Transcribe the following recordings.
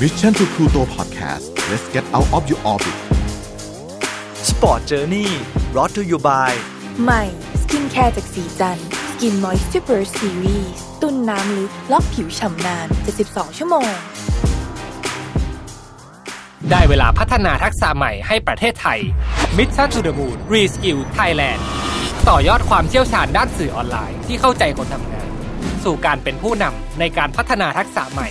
Mission to Pluto Podcast let's get out of your orbit Sport Journey brought to you by ใหม่สกินแคร์จากสีจันสกินมอยส์ r เ Burst Series ตุ้นน้ำลึกล็อกผิวฉ่ำนาน 72 ชั่วโมง ได้เวลาพัฒนาทักษะใหม่ให้ประเทศไทย Mission to the Moon Reskill Thailand ต่อยอดความเชี่ยวชาญด้านสื่อออนไลน์ที่เข้าใจคนทำงาน สู่การเป็นผู้นำในการพัฒนาทักษะใหม่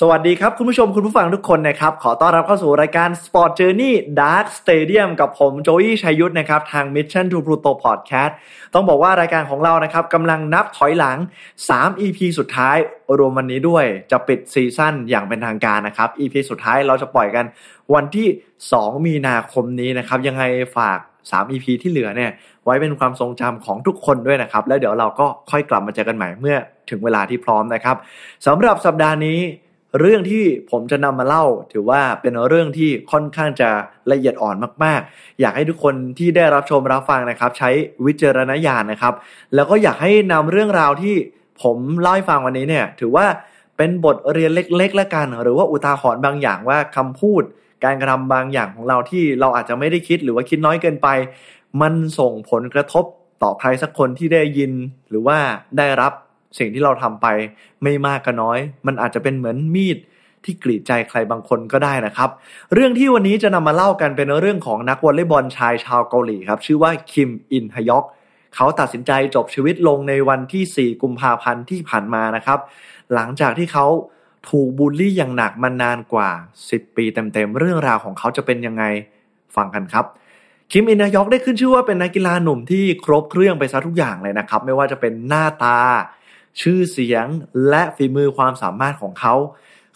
สวัสดีครับ คุณผู้ชมคุณผู้ฟังทุกคนนะครับ ขอต้อนรับเข้าสู่รายการ Sport Journey Dark Stadium กับผมโจยี่ชัยยุทธนะครับ ทาง Mission to Pluto Podcast ต้องบอกว่ารายการของเรานะครับกำลังนับถอยหลัง 3 EP สุดท้าย รวมวันนี้ด้วยจะปิดซีซั่นอย่างเป็นทางการนะครับ EP สุดท้ายเราจะปล่อยกันวันที่ 2 มีนาคมนี้นะครับ ยังไงฝาก 3 EP ที่เหลือเนี่ยไว้เป็นความทรงจำของทุกคนด้วยนะครับ แล้วเดี๋ยวเราก็ค่อยกลับมาเจอกันใหม่เมื่อถึงเวลาที่พร้อมนะครับสำหรับสัปดาห์นี้ เรื่องที่ผมจะนำมาเล่า ถือว่าเป็นเรื่องที่ค่อนข้างจะละเอียดอ่อนมากๆ อยากให้ทุกคนที่ได้รับชมรับฟังนะครับ ใช้วิจารณญาณนะครับ แล้วก็อยากให้นำเรื่องราวที่ผมเล่าให้ฟังวันนี้เนี่ย ถือว่าเป็นบทเรียนเล็กๆแล้วกัน หรือว่าอุทาหรณ์บางอย่างว่าคำพูด การกระทำบางอย่างของเราที่เราอาจจะไม่ได้คิดหรือว่าคิดน้อยเกินไป มันส่งผลกระทบต่อใครสักคนที่ได้ยินหรือว่าได้รับ สิ่งที่เราทำไปไม่มากก็น้อย มันอาจจะเป็นเหมือนมีดที่กรีดใจใครบางคนก็ได้นะครับ เรื่องที่วันนี้จะนำมาเล่ากันเป็นเรื่องของนักวอลเลย์บอลชายชาวเกาหลีครับ ชื่อว่าคิมอินฮยอกเขาตัดสินใจจบชีวิตลงในวันที่ 4 กุมภาพันธ์ที่ผ่านมานะครับ หลังจากที่เขาถูกบูลลี่อย่างหนักมานานกว่า 10 ปีเต็มๆเรื่องราวของเขาจะเป็นยังไงฟังกันครับคิมอินฮยอกได้ขึ้นชื่อว่าเป็นนักกีฬาหนุ่มที่ครบเครื่องไปซะทุกอย่างเลยนะครับ ไม่ว่าจะเป็นหน้าตา ชื่อเสียงและฝีมือความสามารถของเขา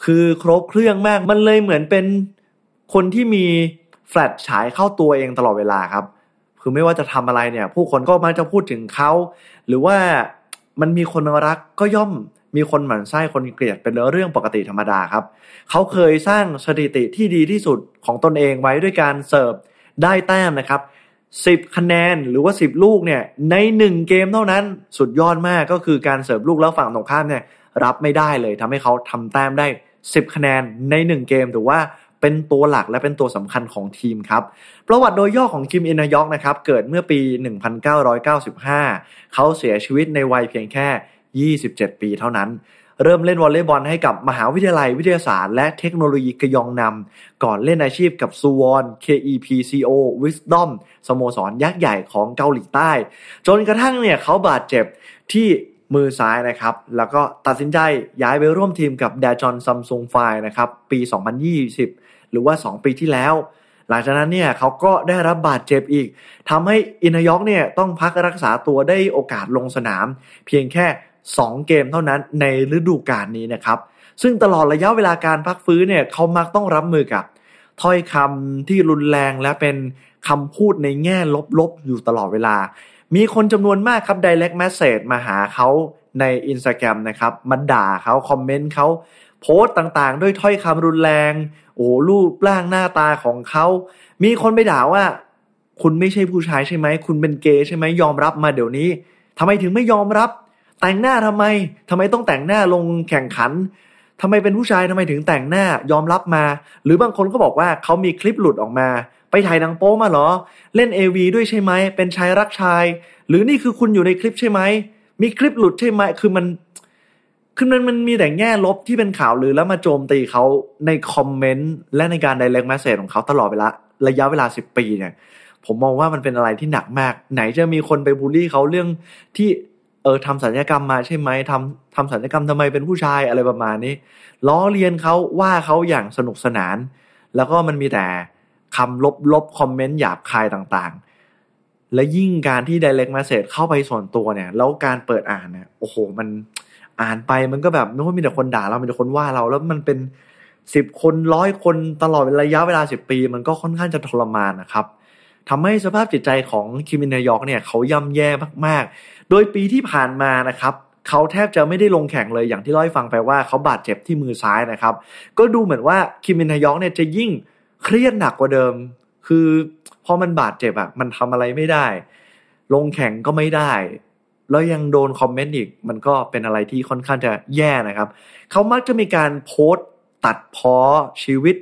คือครบเครื่องมากมันเลยเหมือนเป็นคนที่มีแฟลชฉายเข้าตัวเองตลอดเวลาครับ คือไม่ว่าจะทำอะไรเนี่ย ผู้คนก็มักจะพูดถึงเขา หรือว่ามันมีคนรักก็ย่อมมีคนหมั่นไส้คนเกลียดเป็นเรื่องปกติธรรมดาครับ เขาเคยสร้างสถิติที่ดีที่สุดของตนเองไว้ด้วยการเสิร์ฟได้แต้มนะครับ 10 คะแนนหรือว่า 10 ลูกเนี่ยใน 1 เกมเท่านั้นสุดยอดมากก็คือการเสิร์ฟลูกแล้วฝั่งตรงข้ามเนี่ยรับไม่ได้เลยทำให้เขาทำแต้มได้ 10 คะแนนใน 1 เกมถือว่าเป็นตัวหลักและเป็นตัวสำคัญของทีมครับ ประวัติโดยย่อของคิมอินฮยอกนะครับ เกิดเมื่อปี 1995 เขาเสียชีวิตในวัยเพียงแค่ 27 ปีเท่านั้น เริ่มเล่นวอลเลย์บอลให้กับมหาวิทยาลัยวิทยาศาสตร์และเทคโนโลยีกยองนัมก่อนเล่นอาชีพกับซูวอน KEPCO Vixtorm สโมสรยักษ์ใหญ่ของเกาหลีใต้ จนกระทั่งเนี่ยเขาบาดเจ็บที่มือซ้ายนะครับ แล้วก็ตัดสินใจย้ายไปร่วมทีมกับแดจอนซัมซุงไฟนะครับ ปี 2020 หรือว่า 2 ปีที่แล้ว หลังจากนั้นเนี่ยเขาก็ได้รับบาดเจ็บอีกทำให้อินยอกเนี่ยต้องพักรักษาตัวได้โอกาสลงสนาม เพียงแค่ 2 เกมเท่านั้นในฤดูกาลนี้นะครับ ซึ่งตลอดระยะเวลาการพักฟื้นเนี่ยเขามักต้องรับมือกับถ้อยคำที่รุนแรงและเป็นคำพูดในแง่ลบๆ อยู่ตลอดเวลา มีคนจำนวนมากครับ direct message มาหาเขาใน Instagram นะครับมาด่าเขาคอมเมนต์เขาโพสต์ต่างๆ ด้วยถ้อยคำรุนแรง โอ้รูปร่างหน้าตาของเขา มีคนไปด่าว่า คุณไม่ใช่ผู้ชายใช่ไหม คุณเป็นเกย์ใช่ไหมยอมรับมาเดี๋ยวนี้ทำไมถึงไม่ยอมรับ แต่งหน้าทำไมทำไมต้องแต่งหน้าลงแข่งขันทำไมเป็นผู้ชายทำไมถึงแต่งหน้ายอมรับมา หรือบางคนก็บอกว่าเขามีคลิปหลุดออกมา ไปถ่ายหนังโป๊มาเหรอ เล่น AV ด้วยใช่ไหมเป็นชายรักชาย หรือนี่คือคุณอยู่ในคลิปใช่ไหมมีคลิปหลุดใช่ไหมคือมันคือมันมันมีแต่แง่ลบที่เป็นข่าวลือแล้วมาโจมตีเขาในคอมเมนต์และในการ direct message ของเขาตลอดเวลาระยะเวลา10ปีเนี่ยผมมองว่ามันเป็นอะไรที่หนักมาก ไหนจะมีคนไปบูลลี่เขาเรื่องที่ เออทำสัญญกรรมมาใช่ไหมทำทำสัญญกรรมทำไมเป็นผู้ชายอะไรประมาณนี้ ล้อเลียนเขาว่าเขาอย่างสนุกสนาน แล้วก็มันมีแต่คำลบลบคอมเมนต์หยาบคายต่างๆ และยิ่งการที่ direct message เข้าไปส่วนตัวเนี่ย แล้วการเปิดอ่านเนี่ยโอ้โหมันอ่านไปมันก็แบบไม่ว่ามีแต่คนด่าเรามีแต่คนว่าเรา แล้วมันเป็นสิบคนร้อยคนตลอดระยะเวลาสิบปี มันก็ค่อนข้างจะทรมานนะครับ ทำให้สภาพจิตใจของคิมินายอกเนี่ยเขาย่ำแย่มากๆ โดยปีที่ผ่านมานะครับเขาแทบจะไม่ได้ลงแข่งเลยอย่างที่เล่าให้ฟังไปว่าเขาบาดเจ็บที่มือซ้ายนะครับ ก็ดูเหมือนว่าคิมินายอกเนี่ยจะยิ่งเครียดหนักกว่าเดิม คือพอมันบาดเจ็บอะมันทำอะไรไม่ได้ ลงแข่งก็ไม่ได้ แล้วยังโดนคอมเมนต์อีก มันก็เป็นอะไรที่ค่อนข้างจะแย่นะครับ เขามักจะมีการโพสต์ตัดพ้อชีวิต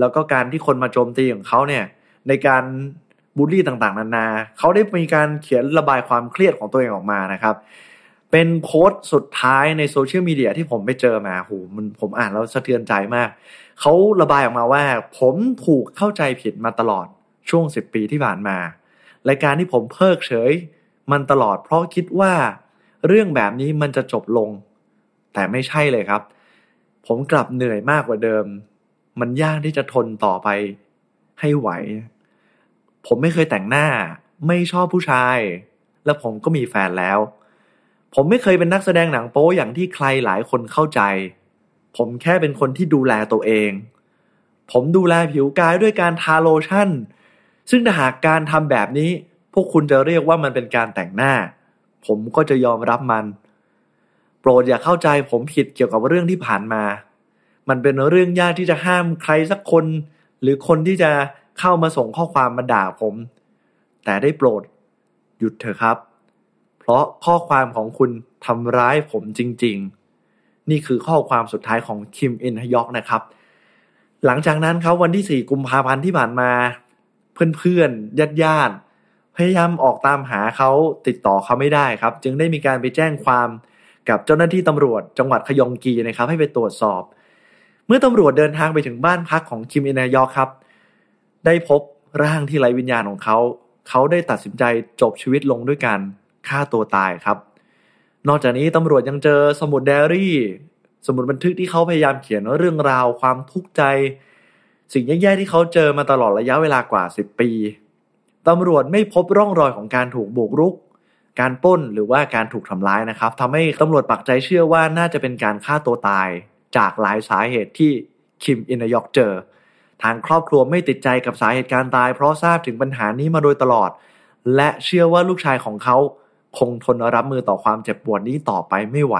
แล้วก็การที่คนมาโจมตีของเขาเนี่ยในการ บูลลี่ต่างๆ นานา เขาได้มีการเขียนระบายความเครียดของตัวเองออกมานะครับ เป็นโพสต์สุดท้ายในโซเชียลมีเดียที่ผมไปเจอมาโหมันผมอ่านแล้วสะเทือนใจมาก เขาระบายออกมาว่า ผมถูกเข้าใจผิดมาตลอดช่วงสิบปีที่ผ่านมารายการที่ผมเพิกเฉย มันตลอด เพราะคิดว่าเรื่องแบบนี้มันจะจบลง แต่ไม่ใช่เลยครับ ผมกลับเหนื่อยมากกว่าเดิม มันยากที่จะทนต่อไปให้ไหว ผมไม่เคยแต่งหน้า ไม่ชอบผู้ชาย แล้วผมก็มีแฟนแล้ว ผมไม่เคยเป็นนักแสดงหนังโป๊อย่างที่ใครหลายคนเข้าใจ ผมแค่เป็นคนที่ดูแลตัวเอง ผมดูแลผิวกายด้วยการทาโลชั่น ซึ่งถ้าหากการทำแบบนี้ พวกคุณจะเรียกว่ามันเป็นการแต่งหน้า ผมก็จะยอมรับมัน โปรดอย่าเข้าใจผมผิดเกี่ยวกับเรื่องที่ผ่านมา มันเป็นเรื่องยากที่จะห้ามใครสักคน หรือคนที่จะ เข้ามาส่งข้อความมาด่าผม แต่ได้โปรด หยุดเถอะครับ เพราะข้อความของคุณทำร้ายผมจริง ๆ นี่คือข้อความสุดท้ายของคิมอินฮยอกนะครับ หลังจากนั้นครับวันที่ 4 กุมภาพันธ์ที่ผ่านมา เพื่อนๆญาติญาติพยายามออกตามหาเขาติดต่อเขาไม่ได้ครับ จึงได้มีการไปแจ้งความกับเจ้าหน้าที่ตำรวจจังหวัดขยองกีนะครับ ให้ไปตรวจสอบ เมื่อตำรวจเดินทางไปถึงบ้านพักของคิมอินฮยอกครับ ได้พบร่างที่ไร้วิญญาณของเขา เขาได้ตัดสินใจจบชีวิตลงด้วยการฆ่าตัวตายครับ นอกจากนี้ตำรวจยังเจอสมุดไดอารี่ สมุดบันทึกที่เขาพยายามเขียนเรื่องราวความทุกข์ใจ สิ่งแย่ๆที่เขาเจอมาตลอดระยะเวลากว่า 10 ปีตำรวจไม่พบร่องรอยของการถูกบุกรุก การป้นหรือว่าการถูกทำร้ายนะครับทำให้ตำรวจปักใจเชื่อว่าน่าจะเป็นการฆ่าตัวตาย จากหลายสาเหตุที่คิมอินฮยอกเจอ ทางครอบครัวไม่ติดใจกับสาเหตุการตาย เพราะทราบถึงปัญหานี้มาโดยตลอด และเชื่อว่าลูกชายของเขาคงทนรับมือต่อความเจ็บปวดนี้ต่อไปไม่ไหว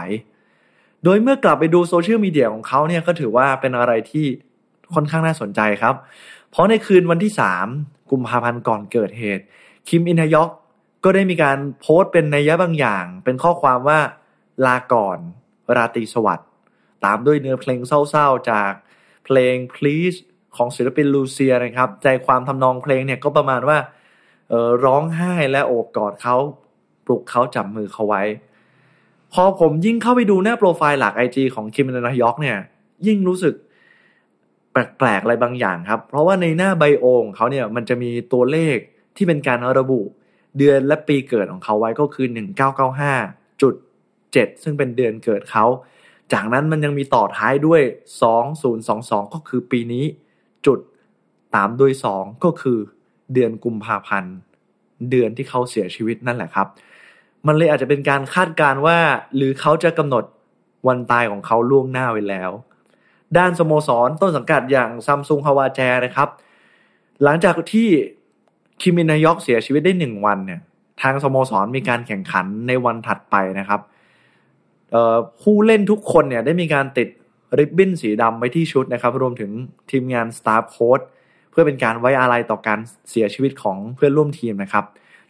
โดยเมื่อกลับไปดูโซเชียลมีเดียของเขาเนี่ยก็ถือว่าเป็นอะไรที่ค่อนข้างน่าสนใจครับ เพราะในคืนวันที่ 3 กุมภาพันธ์ก่อนเกิดเหตุ คิมอินฮยอกก็ได้มีการโพสต์เป็นนัยยะบางอย่าง เป็นข้อความว่าลาก่อน ราตรีสวัสดิ์ตามด้วยเนื้อเพลงเศร้าๆจากเพลง please ของศิลปินลูเซียนะครับ ใจความทำนองเพลงเนี่ยก็ประมาณว่าร้องไห้และโอบกอดเขาปลุกเขาจับมือเขาไว้ พอผมยิ่งเข้าไปดูหน้าโปรไฟล์หลักไอจีของคิมอินฮยอกเนี่ย ยิ่งรู้สึกแปลกๆอะไรบางอย่างครับ เพราะว่าในหน้าไบโอของเขาเนี่ยมันจะมีตัวเลขที่เป็นการระบุเดือนและปีเกิดของเขาไว้ก็คือ 1995จุด7ซึ่งเป็นเดือนเกิดเขา จากนั้นมันยังมีต่อท้ายด้วย 2022 ก็คือปีนี้ จุดตามด้วย 2 ก็คือ เดือนกุมภาพันธ์ เดือนที่เขาเสียชีวิตนั่นแหละครับ มันเลยอาจจะเป็นการคาดการณ์ว่า หรือเขาจะกำหนดวันตายของเขาล่วงหน้าไว้แล้ว ด้านสโมสรต้นสังกัดอย่างซัมซุงฮาวาแจนะครับ หลังจากที่คิมินายอกเสียชีวิตได้หนึ่งวันเนี่ยทางสโมสรมีการแข่งขันในวันถัดไปนะครับผู้เล่นทุกคนเนี่ยได้มีการติด ริบบิ้นสีดำไว้ที่ชุดนะครับรวมถึงทีมงานสตาฟโค้ดเพื่อเป็นการไว้อาลัยต่อการเสียชีวิตของเพื่อนร่วมทีมนะครับ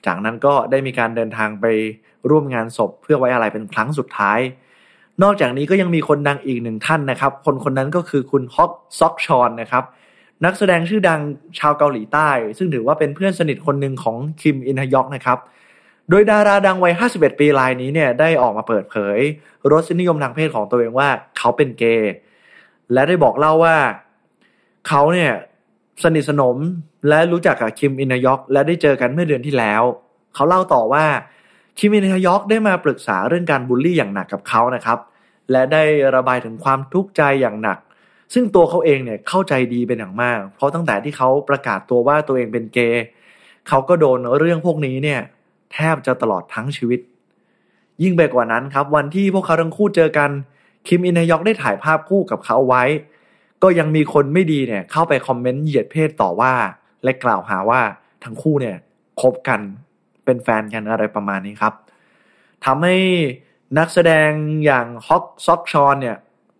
จากนั้นก็ได้มีการเดินทางไปร่วมงานศพ เพื่อไว้อาลัยเป็นครั้งสุดท้าย นอกจากนี้ก็ยังมีคนดังอีกหนึ่งท่านนะครับ คนคนนั้นก็คือคุณฮอกซอกชอนนะครับนักแสดงชื่อดังชาวเกาหลีใต้ ซึ่งถือว่าเป็นเพื่อนสนิทคนหนึ่งของคิมอินฮยอกนะครับ โดยดาราดังวัย 51 ปีรายนี้เนี่ยได้ออกมาเปิดเผย รสนิยมทางเพศของตัวเองว่าเขาเป็นเกย์และได้บอกเล่าว่าเขาเนี่ยสนิทสนมและรู้จักกับคิมอินยอก และได้เจอกันเมื่อเดือนที่แล้ว เขาเล่าต่อว่าคิมอินยอกได้มาปรึกษาเรื่องการบูลลี่อย่างหนักกับเขานะครับ และได้ระบายถึงความทุกข์ใจอย่างหนัก ซึ่งตัวเขาเองเนี่ยเข้าใจดีเป็นอย่างมาก เพราะตั้งแต่ที่เขาประกาศตัวว่าตัวเองเป็นเกย์เขาก็โดนเรื่องพวกนี้เนี่ย แทบจะตลอดทั้งชีวิต ยิ่งไปกว่านั้นครับ วันที่พวกเขาทั้งคู่เจอกันคิมอินฮยอกได้ถ่ายภาพคู่กับเขาไว้ ก็ยังมีคนไม่ดีเนี่ย เข้าไปคอมเมนต์เหยียดเพศต่อว่า และกล่าวหาว่าทั้งคู่เนี่ยคบกันเป็นแฟนกันอะไรประมาณนี้ครับทำให้นักแสดงอย่างฮอกซอกชอนเนี่ย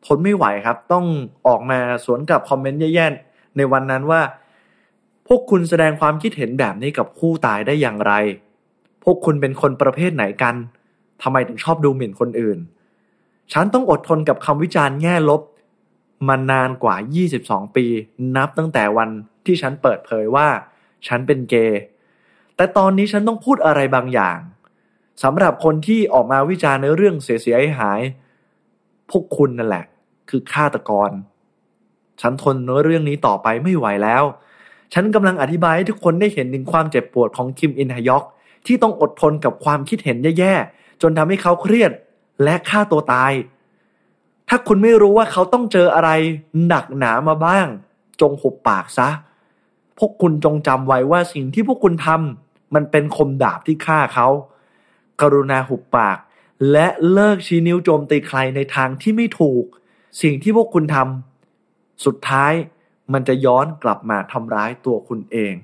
ทนไม่ไหวครับ ต้องออกมาสวนกับคอมเมนต์แย่ๆในวันนั้นว่า พวกคุณแสดงความคิดเห็นแบบนี้กับคู่ตายได้อย่างไร พวกคุณเป็นคนประเภทไหนกัน ทำไมถึงชอบดูหมิ่นคนอื่น ฉันต้องอดทนกับคำวิจารณ์แง่ลบ มานานกว่า 22 ปี นับตั้งแต่วันที่ฉันเปิดเผยว่า ฉันเป็นเกย์แต่ตอนนี้ฉันต้องพูดอะไรบางอย่างสำหรับคนที่ออกมาวิจารณ์ในเรื่องเสียหาย พวกคุณนั่นแหละ คือฆาตกร ฉันทนเรื่องนี้ต่อไปไม่ไหวแล้ว ฉันกำลังอธิบายให้ทุกคนได้เห็นถึงความเจ็บปวดของคิมอินฮยอก ที่ต้องอดทนกับความคิดเห็นแย่ๆจนทำให้เขาเครียดและฆ่าตัวตาย ถ้าคุณไม่รู้ว่าเขาต้องเจออะไรหนักหนามาบ้าง จงหุบปากซะ พวกคุณจงจำไว้ว่าสิ่งที่พวกคุณทำมันเป็นคมดาบที่ฆ่าเขา กรุณาหุบปาก และเลิกชี้นิ้วโจมตีใครในทางที่ไม่ถูก สิ่งที่พวกคุณทำสุดท้ายมันจะย้อนกลับมาทำร้ายตัวคุณเอง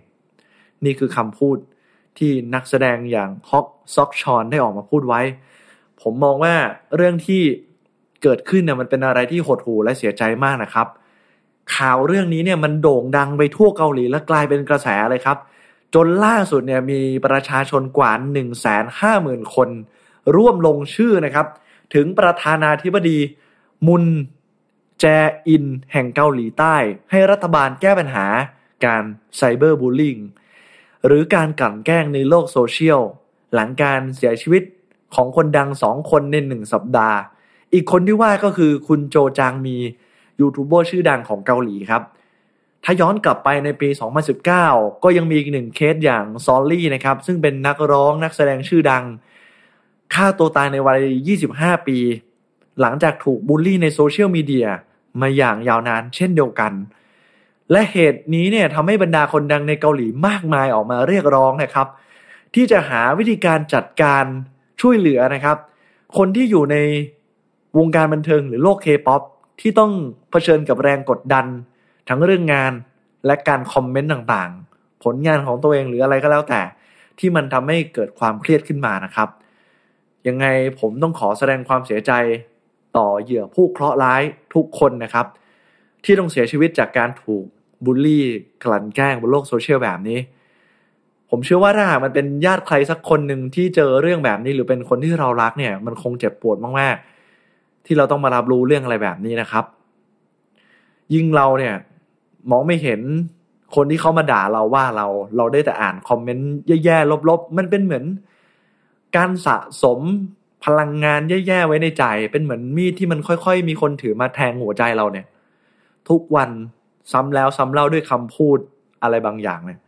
นี่คือคำพูด ที่นักแสดงอย่างฮอกซอกชอนได้ออกมาพูดไว้ ผมมองว่าเรื่องที่เกิดขึ้นเนี่ยมันเป็นอะไรที่หดหู่และเสียใจมากนะครับ ข่าวเรื่องนี้เนี่ยมันโด่งดังไปทั่วเกาหลีและกลายเป็นกระแสเลยครับ จนล่าสุดเนี่ยมีประชาชนกว่า 1 5 0 0 0 0 คน ร่วมลงชื่อนะครับ ถึงประธานาธิบดี มุนแจอินแห่งเกาหลีใต้ ให้รัฐบาลแก้ปัญหาการไซเบอร์บูลลิง หรือการกลั่นแกล้งในโลกโซเชียล หลังการเสียชีวิตของคนดังสองคนในหนึ่งสัปดาห์ อีกคนที่ว่าก็คือคุณโจจางมียูทูบเบอร์ชื่อดังของเกาหลีครับ ถ้าย้อนกลับไปในปี 2019 ก็ยังมีอีกหนึ่งเคสอย่างซอลลี่นะครับ ซึ่งเป็นนักร้องนักแสดงชื่อดังฆ่าตัวตายในวัย 25 ปี หลังจากถูกบูลลี่ในโซเชียลมีเดียมาอย่างยาวนานเช่นเดียวกัน และเหตุนี้เนี่ยทำให้บรรดาคนดังในเกาหลีมากมายออกมาเรียกร้องนะครับ ที่จะหาวิธีการจัดการช่วยเหลือนะครับ คนที่อยู่ในวงการบันเทิงหรือโลกเคป๊อปที่ต้องเผชิญกับแรงกดดัน ทั้งเรื่องงานและการคอมเมนต์ต่างๆ ผลงานของตัวเองหรืออะไรก็แล้วแต่ ที่มันทำให้เกิดความเครียดขึ้นมานะครับยังไงผมต้องขอแสดงความเสียใจต่อเหยื่อผู้เคราะห์ร้ายทุกคนนะครับ ที่ต้องเสียชีวิตจากการถูก บูลลี่กลั่นแกล้งบนโลกโซเชียลแบบนี้ ผมเชื่อว่าถ้าหากมันเป็นญาติใครสักคนหนึ่งที่เจอเรื่องแบบนี้ หรือเป็นคนที่เรารักเนี่ย มันคงเจ็บปวดมากๆ ที่เราต้องมารับรู้เรื่องอะไรแบบนี้นะครับ ยิ่งเราเนี่ยมองไม่เห็นคนที่เขามาด่าเราว่าเราเราได้แต่อ่านคอมเมนต์แย่ๆลบๆ มันเป็นเหมือน การสะสมพลังงานแย่ๆไว้ในใจ เป็นเหมือนมีดที่มันค่อย ๆ มีคนถือมาแทงหัวใจเราเนี่ย ทุกวัน ซ้ำแล้วซ้ำเล่าด้วยคำพูดอะไรบางอย่างเนี่ย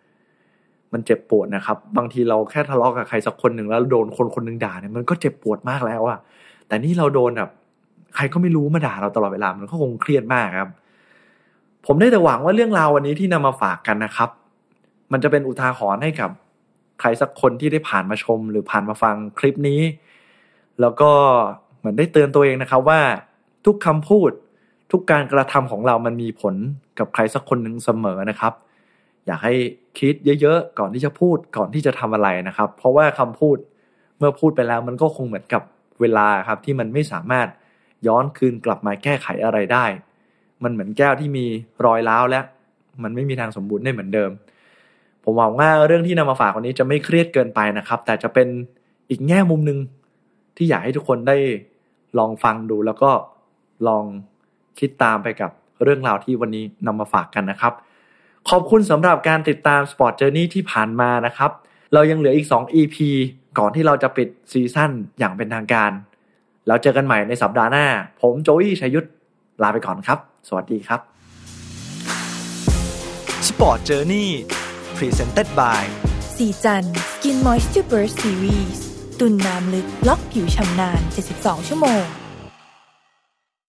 มันเจ็บปวดนะครับ บางทีเราแค่ทะเลาะกับใครสักคนหนึ่งแล้วโดนคนคนหนึ่งด่าเนี่ยมันก็เจ็บปวดมากแล้วอะแต่นี่เราโดนแบบใครก็ไม่รู้มาด่าเราตลอดเวลา มันก็คงเครียดมากครับ ผมได้แต่หวังว่าเรื่องราววันนี้ที่นำมาฝากกันนะครับ มันจะเป็นอุทาหรณ์ให้กับใครสักคนที่ได้ผ่านมาชม หรือผ่านมาฟังคลิปนี้ แล้วก็เหมือนได้เตือนตัวเองนะครับว่าทุกคำพูดทุกการกระทำของเรามันมีผล กับใครสักคนหนึ่งเสมอนะครับ อยากให้คิดเยอะๆก่อนที่จะพูดก่อนที่จะทำอะไรนะครับ เพราะว่าคำพูดเมื่อพูดไปแล้วมันก็คงเหมือนกับเวลาครับที่มันไม่สามารถย้อนคืนกลับมาแก้ไขอะไรได้ มันเหมือนแก้วที่มีรอยร้าวแล้วมันไม่มีทางสมบูรณ์ได้เหมือนเดิม ผมหวังว่าเรื่องที่นำมาฝากวันนี้จะไม่เครียดเกินไปนะครับ แต่จะเป็นอีกแง่มุมหนึ่งที่อยากให้ทุกคนได้ลองฟังดูแล้วก็ลองคิดตามไปกับ เรื่องราวที่วันนี้นำมาฝากกันนะครับ ขอบคุณสำหรับการติดตาม Sport Journey ที่ผ่านมานะครับ เรายังเหลืออีก 2 EP ก่อนที่เราจะปิดซีซั่นอย่างเป็นทางการ แล้วเจอกันใหม่ในสัปดาห์หน้า ผมโจวี่ชัยยุทธลาไปก่อนครับ สวัสดีครับ Sport Journey Presented by สีจัน Skin Moisture Burst Series ตุนน้ำลึกล็อกผิวชำนาน 72 ชั่วโมง